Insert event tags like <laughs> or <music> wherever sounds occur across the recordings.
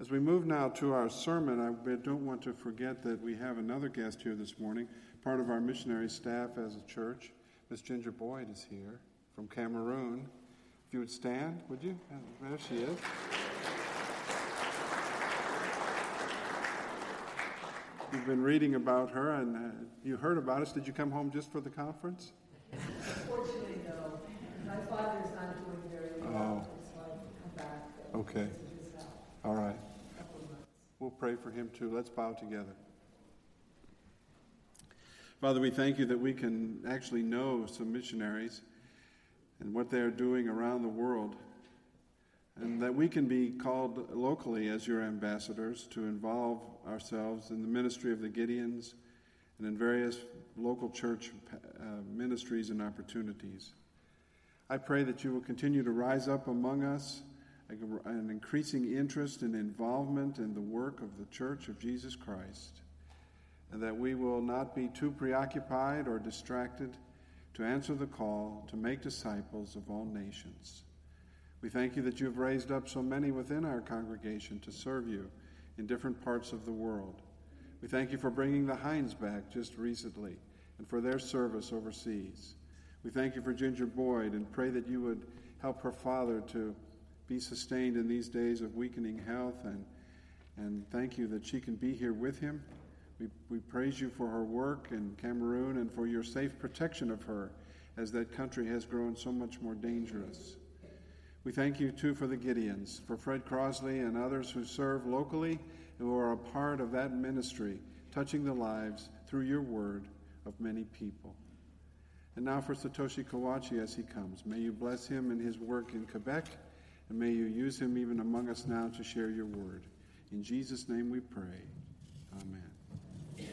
As we move now to our sermon, I don't want to forget that we have another guest here this morning, part of our missionary staff as a church. Miss Ginger Boyd is here from Cameroon. If you would stand, would you? There she is. You've been reading about her and uh, you heard about us. Did you come home just for the conference? Unfortunately, no. My father's not doing very well, oh. so I come back. Okay. All right. We'll pray for him too. Let's bow together. Father, we thank you that we can actually know some missionaries and what they are doing around the world, and that we can be called locally as your ambassadors to involve ourselves in the ministry of the Gideons and in various local church uh, ministries and opportunities. I pray that you will continue to rise up among us an increasing interest and involvement in the work of the Church of Jesus Christ, and that we will not be too preoccupied or distracted to answer the call to make disciples of all nations. We thank you that you have raised up so many within our congregation to serve you in different parts of the world. We thank you for bringing the Hines back just recently and for their service overseas. We thank you for Ginger Boyd and pray that you would help her father to be sustained in these days of weakening health. And, and thank you that she can be here with him. We, we praise you for her work in Cameroon and for your safe protection of her as that country has grown so much more dangerous. We thank you too for the Gideons, for Fred Crosley and others who serve locally and who are a part of that ministry, touching the lives through your word of many people. And now for Satoshi Kawachi as he comes. May you bless him in his work in Quebec and may you use him even among us now to share your word. In Jesus' name we pray. Amen.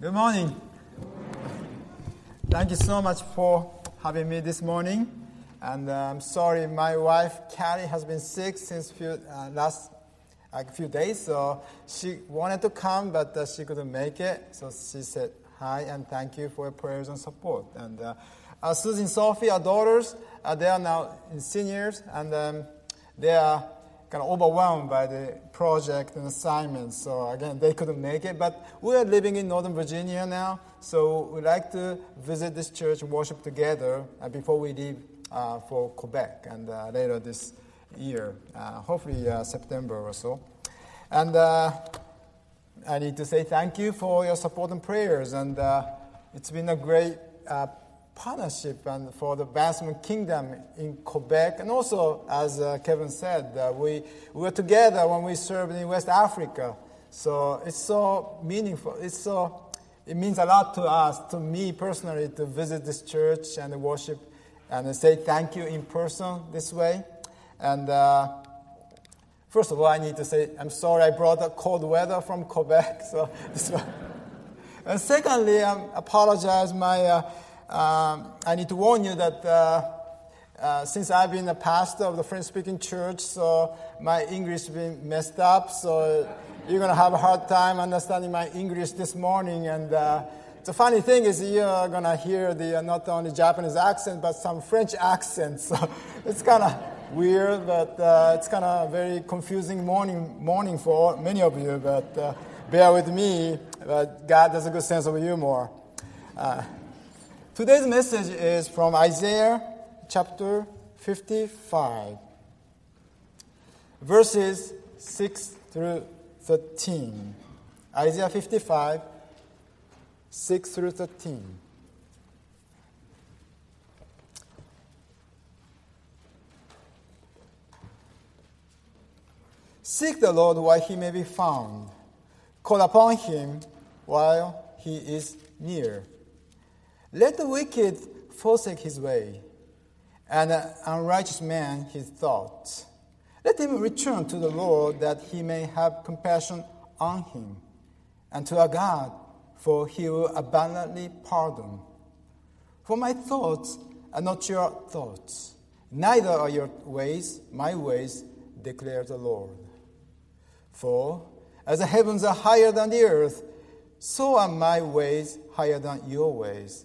Good morning. Thank you so much for having me this morning. And uh, I'm sorry, my wife Carrie has been sick since few, uh, last like few days. So she wanted to come, but uh, she couldn't make it. So she said hi and thank you for your prayers and support. And uh, uh, Susan and Sophie, our daughters, uh, they are now seniors, and um, they are kind of overwhelmed by the project and assignments. So again, they couldn't make it. But we are living in Northern Virginia now, so we like to visit this church, and worship together uh, before we leave uh, for Quebec and uh, later this year, uh, hopefully uh, September or so. And I need to say thank you for your support and prayers. And it's been a great partnership and for the advancement kingdom in Quebec. And also, as uh, Kevin said, uh, we, we were together when we served in West Africa. So it's so meaningful. It's so, it means a lot to us, to me personally, to visit this church and worship and say thank you in person this way. And uh, first of all, I need to say I'm sorry I brought the cold weather from Quebec. <laughs> So. And secondly, I apologize. My uh, um, I need to warn you that uh, uh, since I've been a pastor of the French speaking church, so my English has been messed up. So you're going to have a hard time understanding my English this morning. And uh, the funny thing is, you're going to hear the uh, not only Japanese accent, but some French accent. <laughs> So it's kind of weird, but uh, it's kind of a very confusing morning, morning for many of you. But uh, bear with me. But God has a good sense of humor. Today's message is from Isaiah chapter 55, verses 6 through 13. Isaiah 55, 6 through 13. Seek the Lord while he may be found. Call upon him while he is near. Let the wicked forsake his way, and unrighteous man his thoughts. Let him return to the Lord that he may have compassion on him, and to our God, for he will abundantly pardon. For my thoughts are not your thoughts, neither are your ways my ways, declares the Lord. For as the heavens are higher than the earth, so are my ways higher than your ways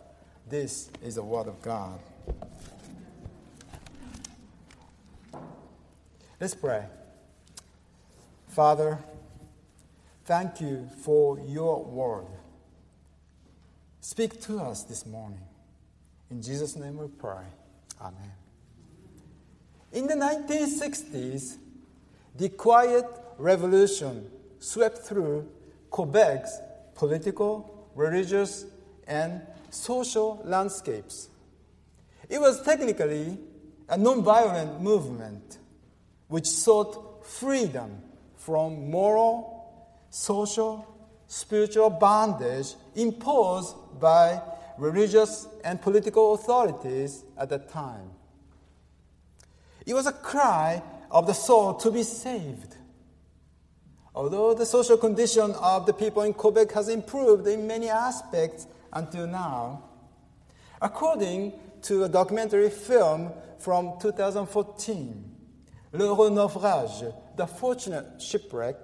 This is the word of God. Let's pray. Father, thank you for your word. Speak to us this morning. In Jesus' name we pray. Amen. In the 1960s, the quiet revolution swept through Quebec's political, religious, and social landscapes. It was technically a nonviolent movement which sought freedom from moral, social, spiritual bondage imposed by religious and political authorities at that time. It was a cry of the soul to be saved. Although the social condition of the people in Quebec has improved in many aspects until now, according to a documentary film from 2014, L'heureux naufrage, The Fortunate Shipwreck,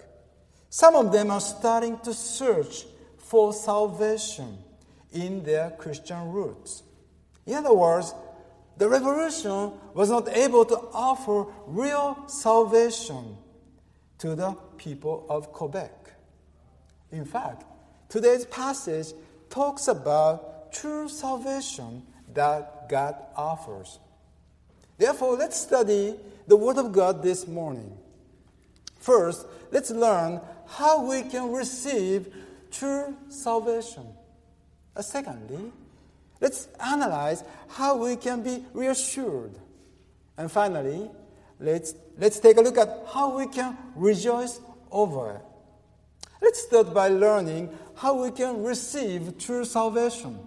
some of them are starting to search for salvation in their Christian roots. In other words, the revolution was not able to offer real salvation to the people of Quebec. In fact, today's passage talks about true salvation that God offers. Therefore, let's study the Word of God this morning. First, let's learn how we can receive true salvation. Uh, secondly, let's analyze how we can be reassured. And finally, let's, let's take a look at how we can rejoice over it. Let's start by learning how we can receive true salvation.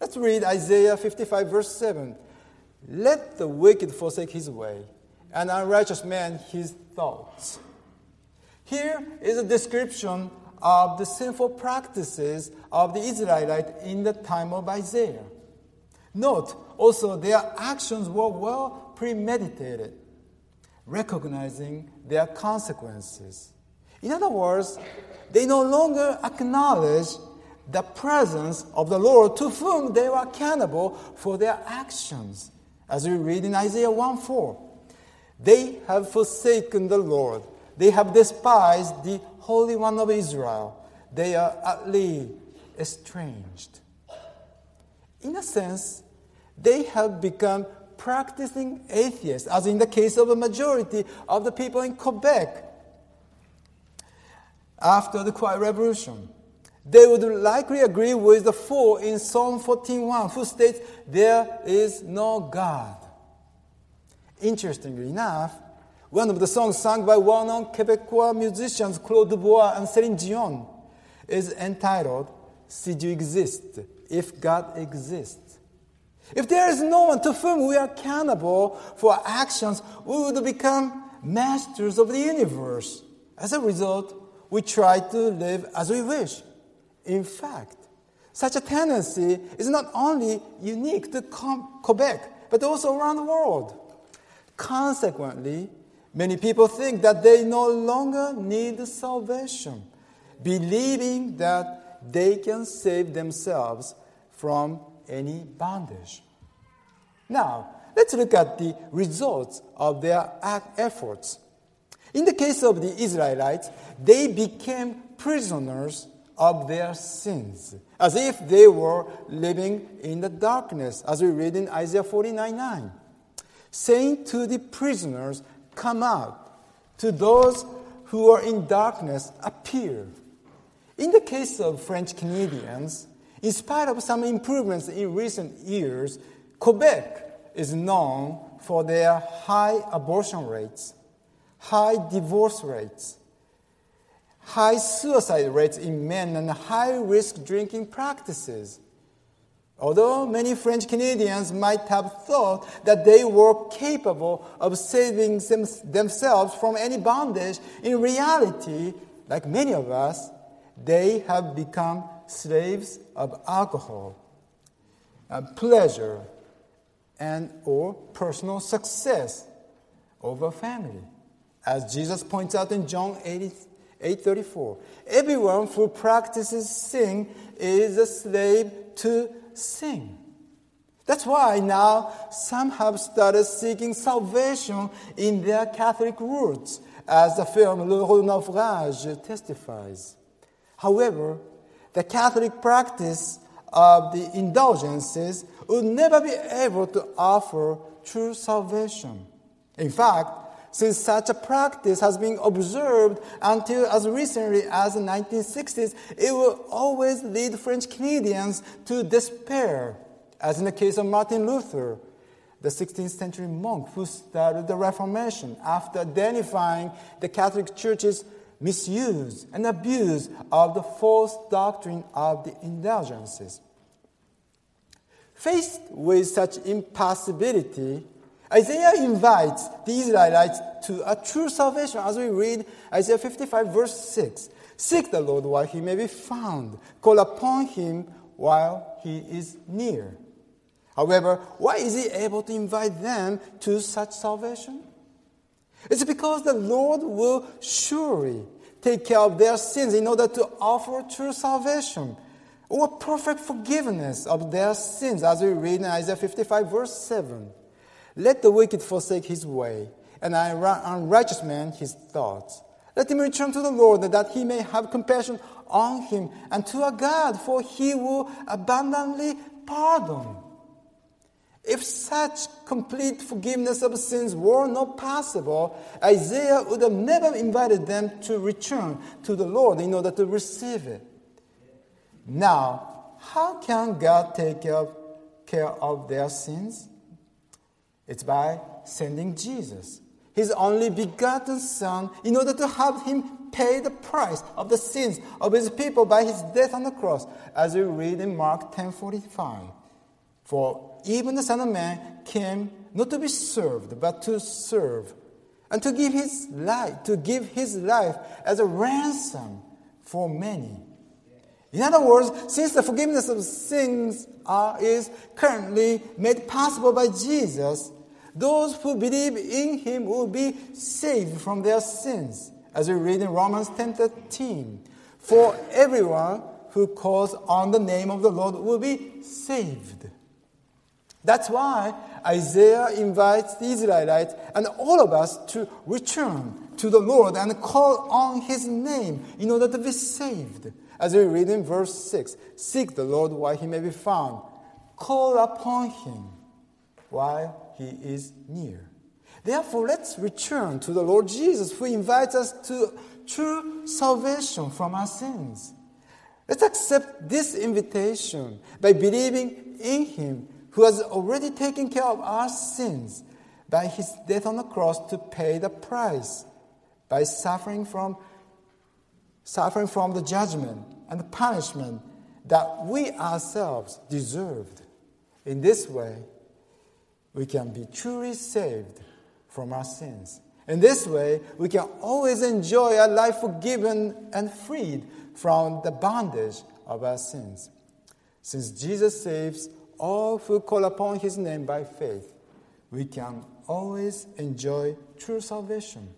Let's read Isaiah 55, verse 7. Let the wicked forsake his way, and unrighteous man his thoughts. Here is a description of the sinful practices of the Israelites in the time of Isaiah. Note also their actions were well premeditated, recognizing their consequences. In other words, they no longer acknowledge the presence of the Lord to whom they were accountable for their actions. As we read in Isaiah 1 4, they have forsaken the Lord they have despised the Holy One of Israel. They are utterly estranged. In a sense, they have become practicing atheists, as in the case of a majority of the people in Quebec after the Quiet Revolution. They would likely agree with the four in Psalm 14:1, who states, "There is no God." Interestingly enough, one of the songs sung by well-known Quebecois musicians Claude Dubois and Céline Dion is entitled Si Dieu existe, if God exists. If there is no one to whom we are accountable for our actions, we would become masters of the universe. As a result, we try to live as we wish. In fact, such a tendency is not only unique to Quebec, but also around the world. Consequently, Many people think that they no longer need salvation, believing that they can save themselves from any bondage. Now, let's look at the results of their efforts. In the case of the Israelites, they became prisoners of their sins, as if they were living in the darkness, as we read in Isaiah 49 9. saying to the prisoners, Come out. To those who are in darkness, appear. In the case of French Canadians, in spite of some improvements in recent years, Quebec is known for their high abortion rates, high divorce rates, high suicide rates in men, and high risk drinking practices. Although many French Canadians might have thought that they were capable of saving them, themselves from any bondage, in reality, like many of us, they have become slaves of alcohol, uh, pleasure, and or personal success over family. As Jesus points out in John 8, 8:34, everyone who practices sin is a slave to sin. That's why now some have started seeking salvation in their Catholic roots, as the film Le Naufrage testifies. However, the Catholic practice of the indulgences would never be able to offer true salvation. In fact, since such a practice has been observed until as recently as the 1960s, it will always lead French Canadians to despair, as in the case of Martin Luther, the 16th century monk who started the Reformation after identifying the Catholic Church's misuse and abuse of the false doctrine of the indulgences. Faced with such impossibility, Isaiah invites the Israelites to a true salvation as we read Isaiah 55, verse 6. Seek the Lord while he may be found, call upon him while he is near. However, why is he able to invite them to such salvation? It's because the Lord will surely take care of their sins in order to offer true salvation or perfect forgiveness of their sins, as we read in Isaiah 55, verse 7. Let the wicked forsake his way, and an unrighteous man his thoughts. Let him return to the Lord, that he may have compassion on him, and to our God, for he will abundantly pardon. If such complete forgiveness of sins were not possible, Isaiah would have never invited them to return to the Lord in order to receive it. Now, how can God take care of their sins? It's by sending Jesus, his only begotten Son, in order to have him pay the price of the sins of his people by his death on the cross, as we read in Mark 10:45. For even the Son of Man came not to be served, but to serve, and to give his life, to give his life as a ransom for many. In other words, since the forgiveness of sins is currently made possible by Jesus, those who believe in him will be saved from their sins. As we read in Romans 10:13, for everyone who calls on the name of the Lord will be saved. That's why Isaiah invites the Israelites and all of us to return to the Lord and call on his name in order to be saved. As we read in verse 6 Seek the Lord while he may be found, call upon him while he is near. Therefore, let's return to the Lord Jesus, who invites us to true salvation from our sins. Let's accept this invitation by believing in him who has already taken care of our sins by his death on the cross to pay the price, by suffering from, suffering from the judgment and the punishment that we ourselves deserved. In this way, we can be truly saved from our sins. In this way, we can always enjoy a life forgiven and freed from the bondage of our sins. Since Jesus saves all who call upon his name by faith, we can always enjoy true salvation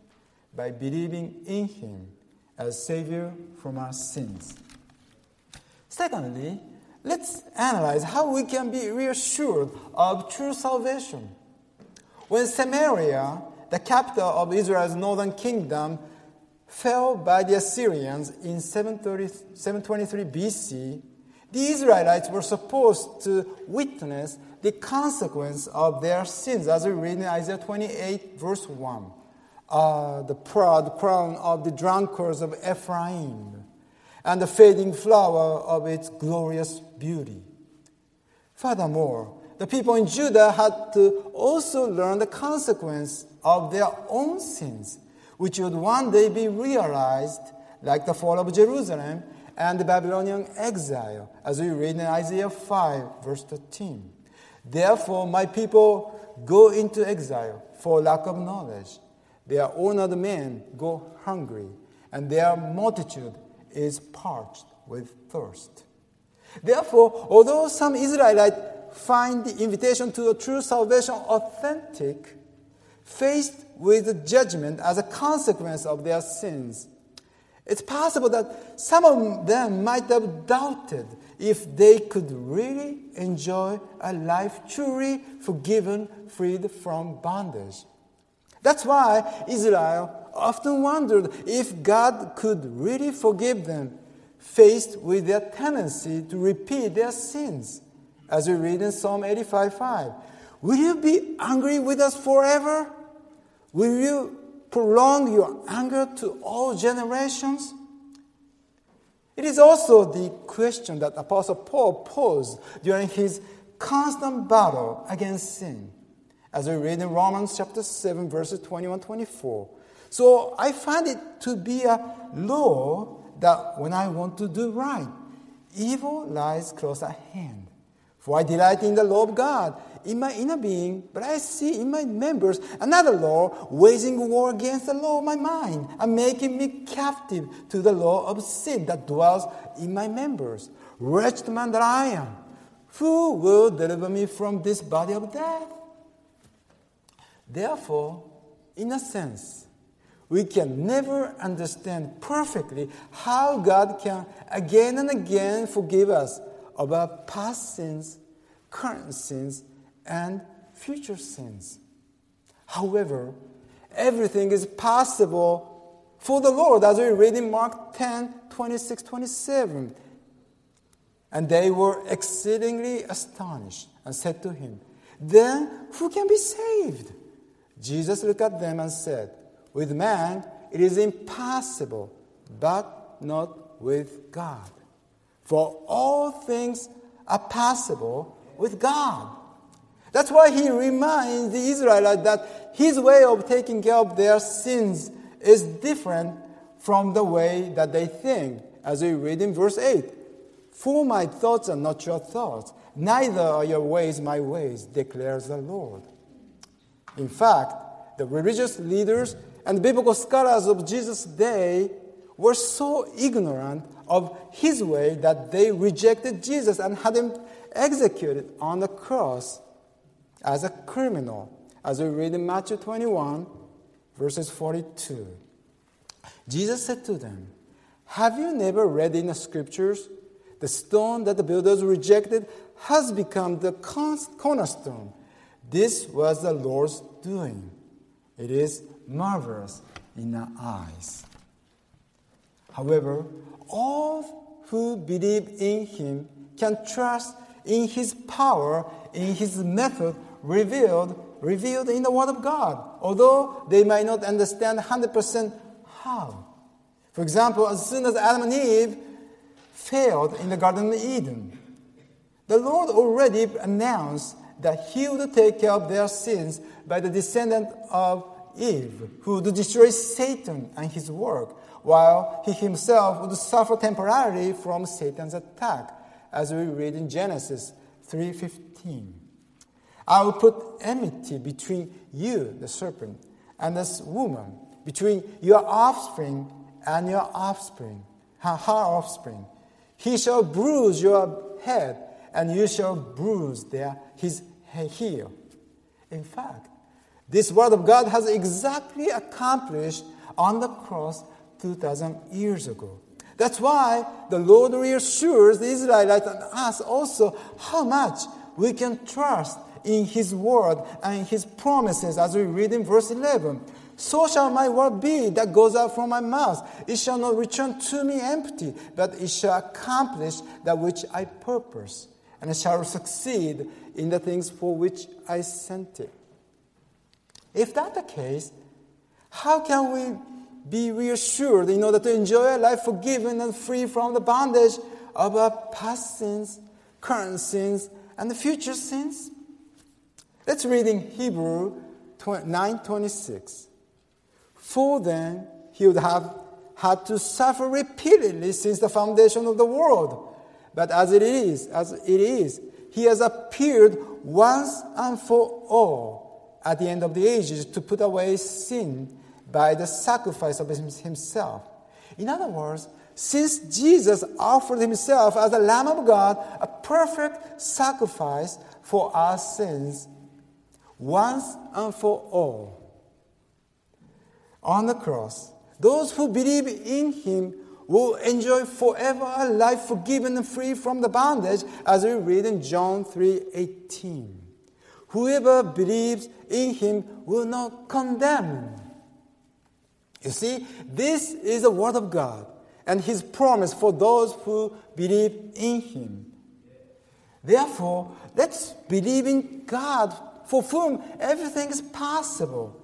by believing in him as Savior from our sins. Secondly, let's analyze how we can be reassured of true salvation. When Samaria, the capital of Israel's northern kingdom, fell by the Assyrians in 723 BC, the Israelites were supposed to witness the consequence of their sins, as we read in Isaiah 28, verse 1. Uh, the proud crown of the drunkards of Ephraim, and the fading flower of its glorious beauty. Furthermore, the people in Judah had to also learn the consequence of their own sins, which would one day be realized, like the fall of Jerusalem and the Babylonian exile, as we read in Isaiah 5, verse 13. Therefore, my people go into exile for lack of knowledge. Their honored men go hungry, and their multitude is parched with thirst. Therefore, although some Israelites find the invitation to a true salvation authentic, faced with judgment as a consequence of their sins, it's possible that some of them might have doubted if they could really enjoy a life truly forgiven, freed from bondage. That's why Israel often wondered if God could really forgive them, faced with their tendency to repeat their sins. As we read in Psalm 85 5. Will you be angry with us forever? Will you prolong your anger to all generations? It is also the question that Apostle Paul posed during his constant battle against sin, as we read in Romans chapter 7, verses 21 24. So I find it to be a law that when I want to do right, evil lies close at hand. For I delight in the law of God in my inner being, but I see in my members another law waging war against the law of my mind and making me captive to the law of sin that dwells in my members. Wretched man that I am, who will deliver me from this body of death? Therefore, in a sense, we can never understand perfectly how God can again and again forgive us our past sins, current sins, and future sins. However, everything is possible for the Lord, as we read in Mark 10 26 27. And they were exceedingly astonished and said to him, Then who can be saved? Jesus looked at them and said, With man it is impossible, but not with God. For all things are possible with God. That's why he reminds the Israelites that his way of taking care of their sins is different from the way that they think, as we read in verse 8. For my thoughts are not your thoughts, neither are your ways my ways, declares the Lord. In fact, the religious leaders and biblical scholars of Jesus' day were so ignorant of his way that they rejected Jesus and had him executed on the cross as a criminal, as we read in Matthew 21, verses 42. Jesus said to them, Have you never read in the scriptures, the stone that the builders rejected has become the cornerstone? This was the Lord's doing. It is marvelous in our eyes. However, all who believe in him can trust in his power, in his method revealed, revealed in the Word of God, although they might not understand 100% how. For example, as soon as Adam and Eve failed in the Garden of Eden, the Lord already announced that He would take care of their sins by the descendant of Eve, who would destroy Satan and his work, while he himself would suffer temporarily from Satan's attack, as we read in Genesis 3:15. I will put enmity between you, the serpent, and this woman, between your offspring and your offspring, her, her offspring. He shall bruise your head, and you shall bruise their, his heel. In fact, this word of God has exactly accomplished on the cross 2,000 years ago. That's why the Lord reassures the Israelites and us also how much we can trust in His word and His promises, as we read in verse 11. So shall my word be that goes out from my mouth. It shall not return to me empty, but it shall accomplish that which I purpose, and shall succeed in the things for which I sent it. If that's the case, how can we be reassured in order to enjoy a life forgiven and free from the bondage of our past sins, current sins, and the future sins? Let's read in Hebrew 9:26. For then he would have had to suffer repeatedly since the foundation of the world. But as it is, as it is, he has appeared once and for all at the end of the ages to put away sin by the sacrifice of himself. In other words, since Jesus offered himself as the Lamb of God, a perfect sacrifice for our sins, once and for all, on the cross, those who believe in him will enjoy forever a life forgiven and free from the bondage, as we read in John 3:18. Whoever believes in him will not condemn. You see, this is the word of God and his promise for those who believe in him. Therefore, let's believe in God for whom everything is possible.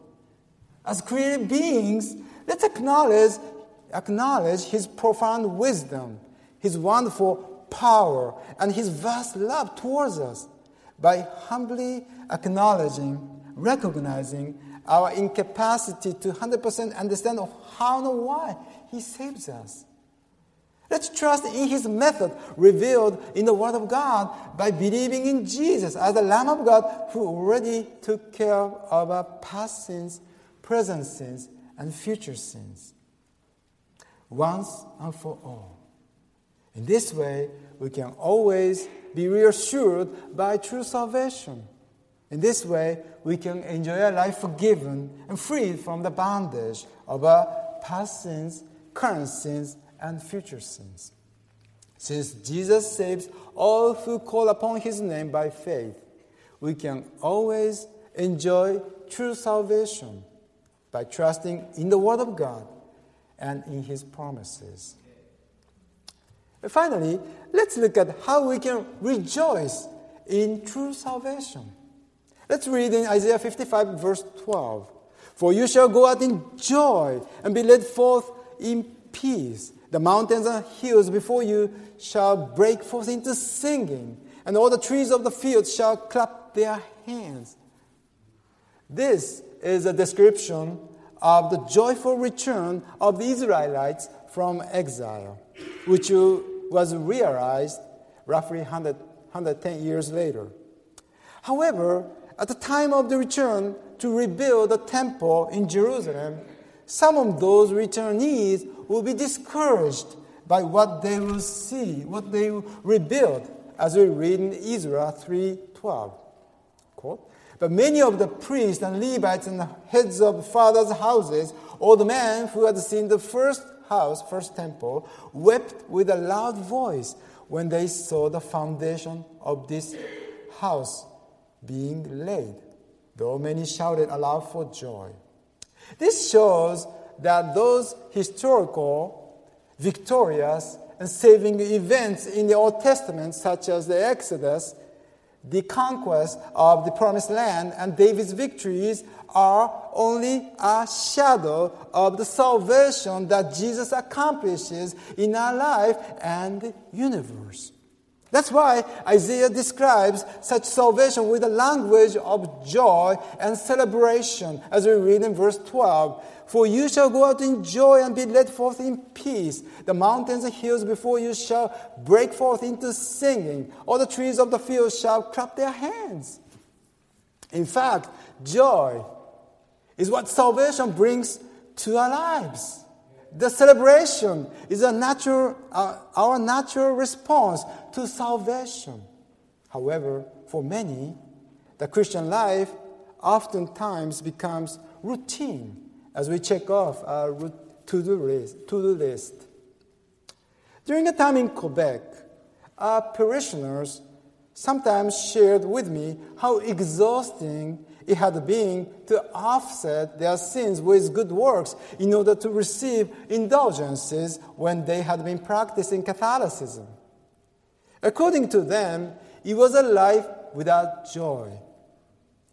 As created beings, let's acknowledge, acknowledge his profound wisdom, his wonderful power, and his vast love towards us by humbly acknowledging, recognizing our incapacity to 100% understand how and why he saves us. Let's trust in his method revealed in the Word of God by believing in Jesus as the Lamb of God who already took care of our past sins, present sins, and future sins. Once and for all. In this way, we can always be reassured by true salvation. In this way, we can enjoy a life forgiven and freed from the bondage of our past sins, current sins, and future sins. Since Jesus saves all who call upon his name by faith, we can always enjoy true salvation by trusting in the Word of God and in his promises. Finally, let's look at how we can rejoice in true salvation. Let's read in Isaiah 55, verse 12. For you shall go out in joy and be led forth in peace. The mountains and hills before you shall break forth into singing, and all the trees of the field shall clap their hands. This is a description of the joyful return of the Israelites from exile, which was realized roughly 100, 110 years later. However, at the time of the return to rebuild the temple in Jerusalem, some of those returnees will be discouraged by what they will see, what they will rebuild, as we read in Ezra 3.12. But many of the priests and Levites and heads of fathers' houses, the men who had seen the first house, first temple, wept with a loud voice when they saw the foundation of this house being laid, though many shouted aloud for joy. This shows that those historical, victorious, and saving events in the Old Testament, such as the Exodus, the conquest of the promised land, and David's victories, are only a shadow of the salvation that Jesus accomplishes in our life and the universe. That's why Isaiah describes such salvation with a language of joy and celebration, as we read in verse 12. For you shall go out in joy and be led forth in peace. The mountains and hills before you shall break forth into singing. All the trees of the field shall clap their hands. In fact, joy is what salvation brings to our lives. The celebration is a natural, uh, our natural response to salvation. However, for many, the Christian life oftentimes becomes routine as we check off our to-do list. To-do list. During a time in Quebec, our parishioners sometimes shared with me how exhausting it had been to offset their sins with good works in order to receive indulgences when they had been practicing Catholicism. According to them, it was a life without joy.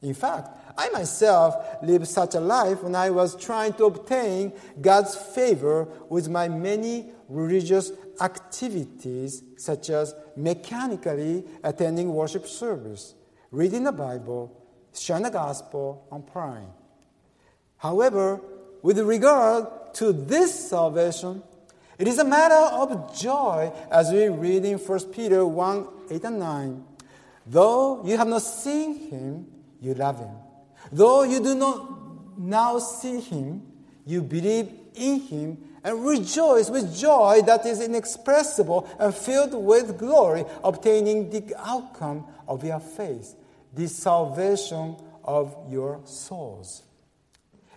In fact, I myself lived such a life when I was trying to obtain God's favor with my many religious activities, such as mechanically attending worship service, reading the Bible, sharing the gospel, and praying. However, with regard to this salvation, it is a matter of joy as we read in 1 Peter 1 8 and 9. Though you have not seen him, you love him. Though you do not now see him, you believe in him and rejoice with joy that is inexpressible and filled with glory, obtaining the outcome of your faith, the salvation of your souls.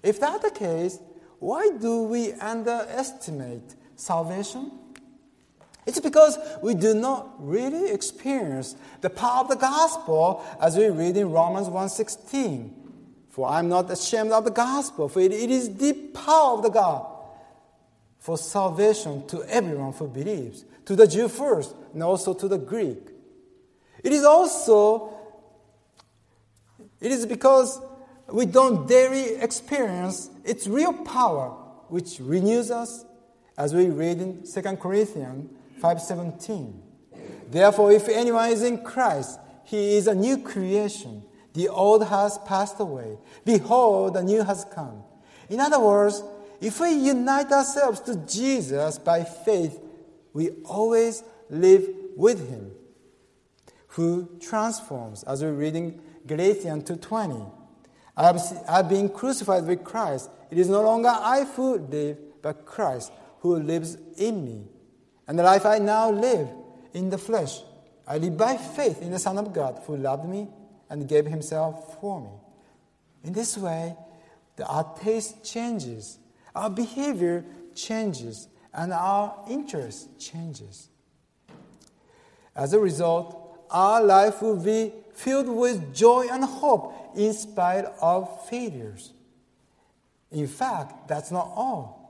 If that's the case, why do we underestimate salvation? It's because we do not really experience the power of the gospel as we read in Romans 1:16. For I'm not ashamed of the gospel, for it, it is the power of the God for salvation to everyone who believes, to the Jew first, and also to the Greek. It is also it is because we don't daily experience its real power, which renews us, as we read in 2 Corinthians 5:17. Therefore, if anyone is in Christ, he is a new creation. The old has passed away. Behold, the new has come. In other words, if we unite ourselves to Jesus by faith, we always live with him, who transforms, as we read in Galatians 2.20. I have, I have been crucified with Christ. It is no longer I who live, but Christ who lives in me. And the life I now live in the flesh, I live by faith in the Son of God who loved me and gave himself for me. In this way, our taste changes, our behavior changes, and our interest changes. As a result, our life will be filled with joy and hope in spite of failures. In fact, that's not all.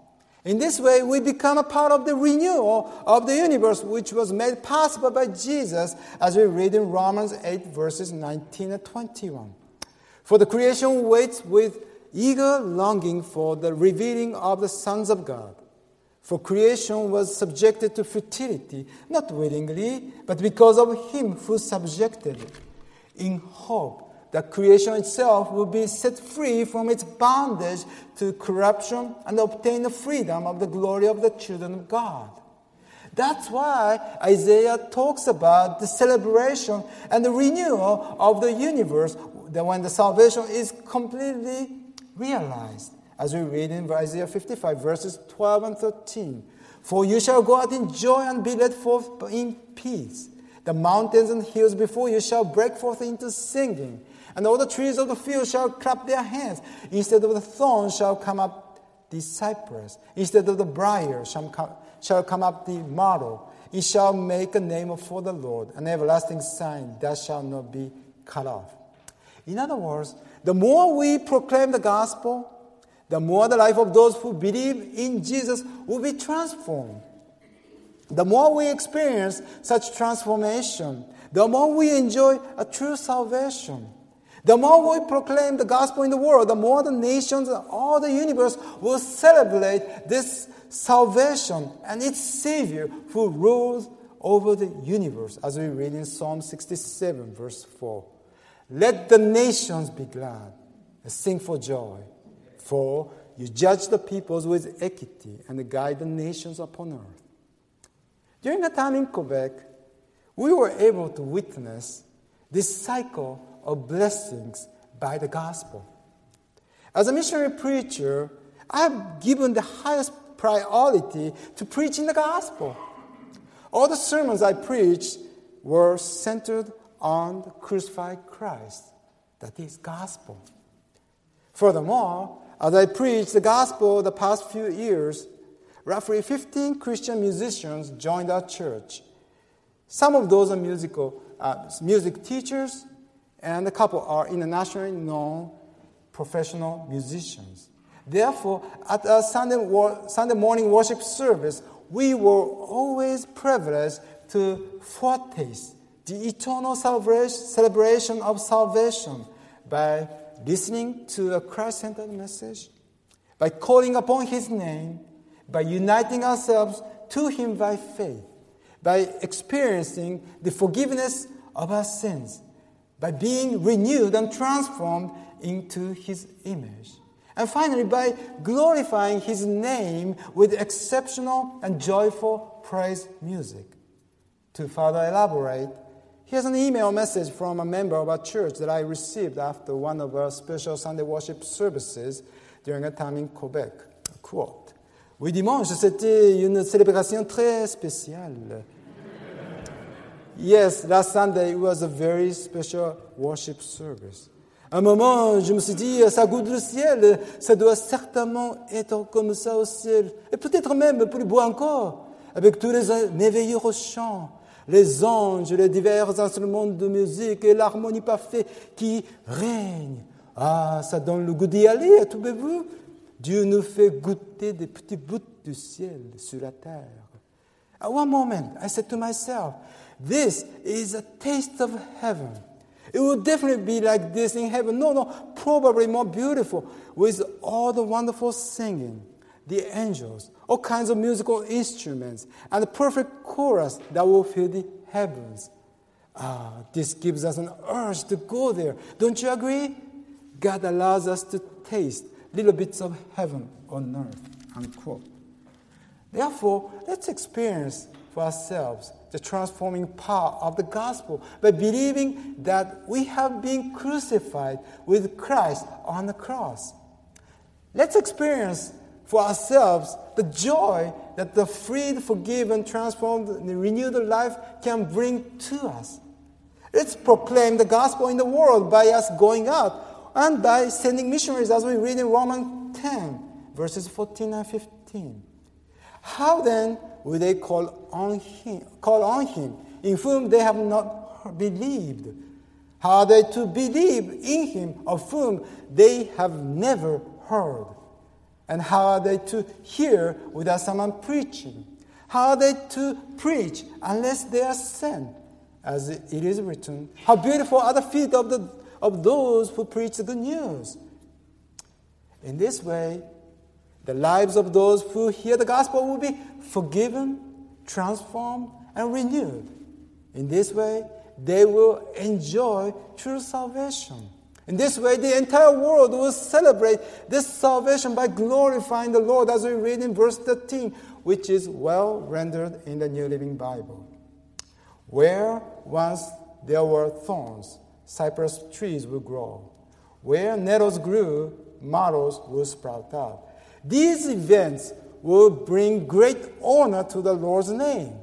In this way, we become a part of the renewal of the universe, which was made possible by Jesus, as we read in Romans 8, verses 19 and 21. For the creation waits with eager longing for the revealing of the sons of God. For creation was subjected to futility, not willingly, but because of him who subjected it, in hope that creation itself will be set free from its bondage to corruption and obtain the freedom of the glory of the children of God. That's why Isaiah talks about the celebration and the renewal of the universe when the salvation is completely realized. As we read in Isaiah 55, verses 12 and 13. For you shall go out in joy and be led forth in peace. The mountains and hills before you shall break forth into singing and all the trees of the field shall clap their hands. Instead of the thorn shall come up the cypress. Instead of the brier shall come, shall come up the myrtle. It shall make a name for the Lord, an everlasting sign that shall not be cut off. In other words, the more we proclaim the gospel, the more the life of those who believe in Jesus will be transformed. The more we experience such transformation, the more we enjoy a true salvation. The more we proclaim the gospel in the world, the more the nations and all the universe will celebrate this salvation and its Savior who rules over the universe, as we read in Psalm 67, verse 4. Let the nations be glad and sing for joy, for you judge the peoples with equity and guide the nations upon earth. During the time in Quebec, we were able to witness this cycle of blessings by the gospel. As a missionary preacher, I have given the highest priority to preaching the gospel. All the sermons I preached were centered on the crucified Christ, that is, gospel. Furthermore, as I preached the gospel the past few years, roughly 15 Christian musicians joined our church. Some of those are musical, uh, music teachers, and a couple are internationally known professional musicians. Therefore, at a Sunday, Sunday morning worship service, we were always privileged to foretaste the eternal celebration of salvation by listening to a Christ centered message, by calling upon His name, by uniting ourselves to Him by faith, by experiencing the forgiveness of our sins, by being renewed and transformed into His image. And finally, by glorifying His name with exceptional and joyful praise music. To further elaborate, here's an email message from a member of our church that I received after one of our special Sunday worship services during a time in Quebec. Quote. Oui, dimanche, c'était une célébration très spéciale. yes, last Sunday it was a very special worship service. Un moment, je me suis dit, ça goûte le ciel, ça doit certainement être comme ça au ciel, et peut-être même plus beau encore, avec tous les merveilleux chants, les anges, les divers instruments de musique et l'harmonie parfaite qui règne. Ah, ça donne le goût d'y aller, trouvez-vous Dieu nous fait goûter des petits bouts du ciel sur la terre. At one moment, I said to myself, this is a taste of heaven. It will definitely be like this in heaven. No, no, probably more beautiful with all the wonderful singing, the angels, all kinds of musical instruments, and the perfect chorus that will fill the heavens. Ah, this gives us an urge to go there. Don't you agree? God allows us to taste little bits of heaven on earth. Unquote. Therefore, let's experience for ourselves the transforming power of the gospel by believing that we have been crucified with Christ on the cross. Let's experience for ourselves the joy that the freed, forgiven, transformed, renewed life can bring to us. Let's proclaim the gospel in the world by us going out and by sending missionaries, as we read in Romans 10, verses 14 and 15. How then will they call on him, call on him in whom they have not believed? How are they to believe in him of whom they have never heard? And how are they to hear without someone preaching? How are they to preach unless they are sent? As it is written, How beautiful are the feet of, the, of those who preach the good news. In this way, the lives of those who hear the gospel will be forgiven, transformed, and renewed. In this way, they will enjoy true salvation. In this way, the entire world will celebrate this salvation by glorifying the Lord, as we read in verse 13, which is well rendered in the New Living Bible. Where once there were thorns, cypress trees will grow. Where nettles grew, myrtles will sprout up. These events will bring great honor to the Lord's name.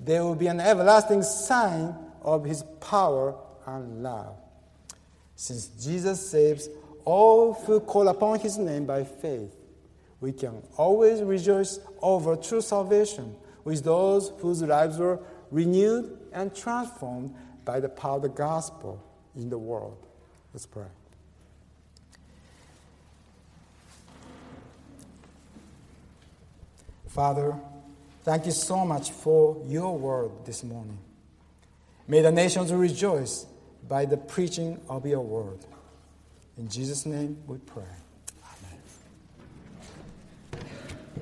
They will be an everlasting sign of his power and love. Since Jesus saves all who call upon his name by faith, we can always rejoice over true salvation with those whose lives were renewed and transformed by the power of the gospel in the world. Let's pray. Father, thank you so much for your word this morning. May the nations rejoice by the preaching of your word. In Jesus' name we pray.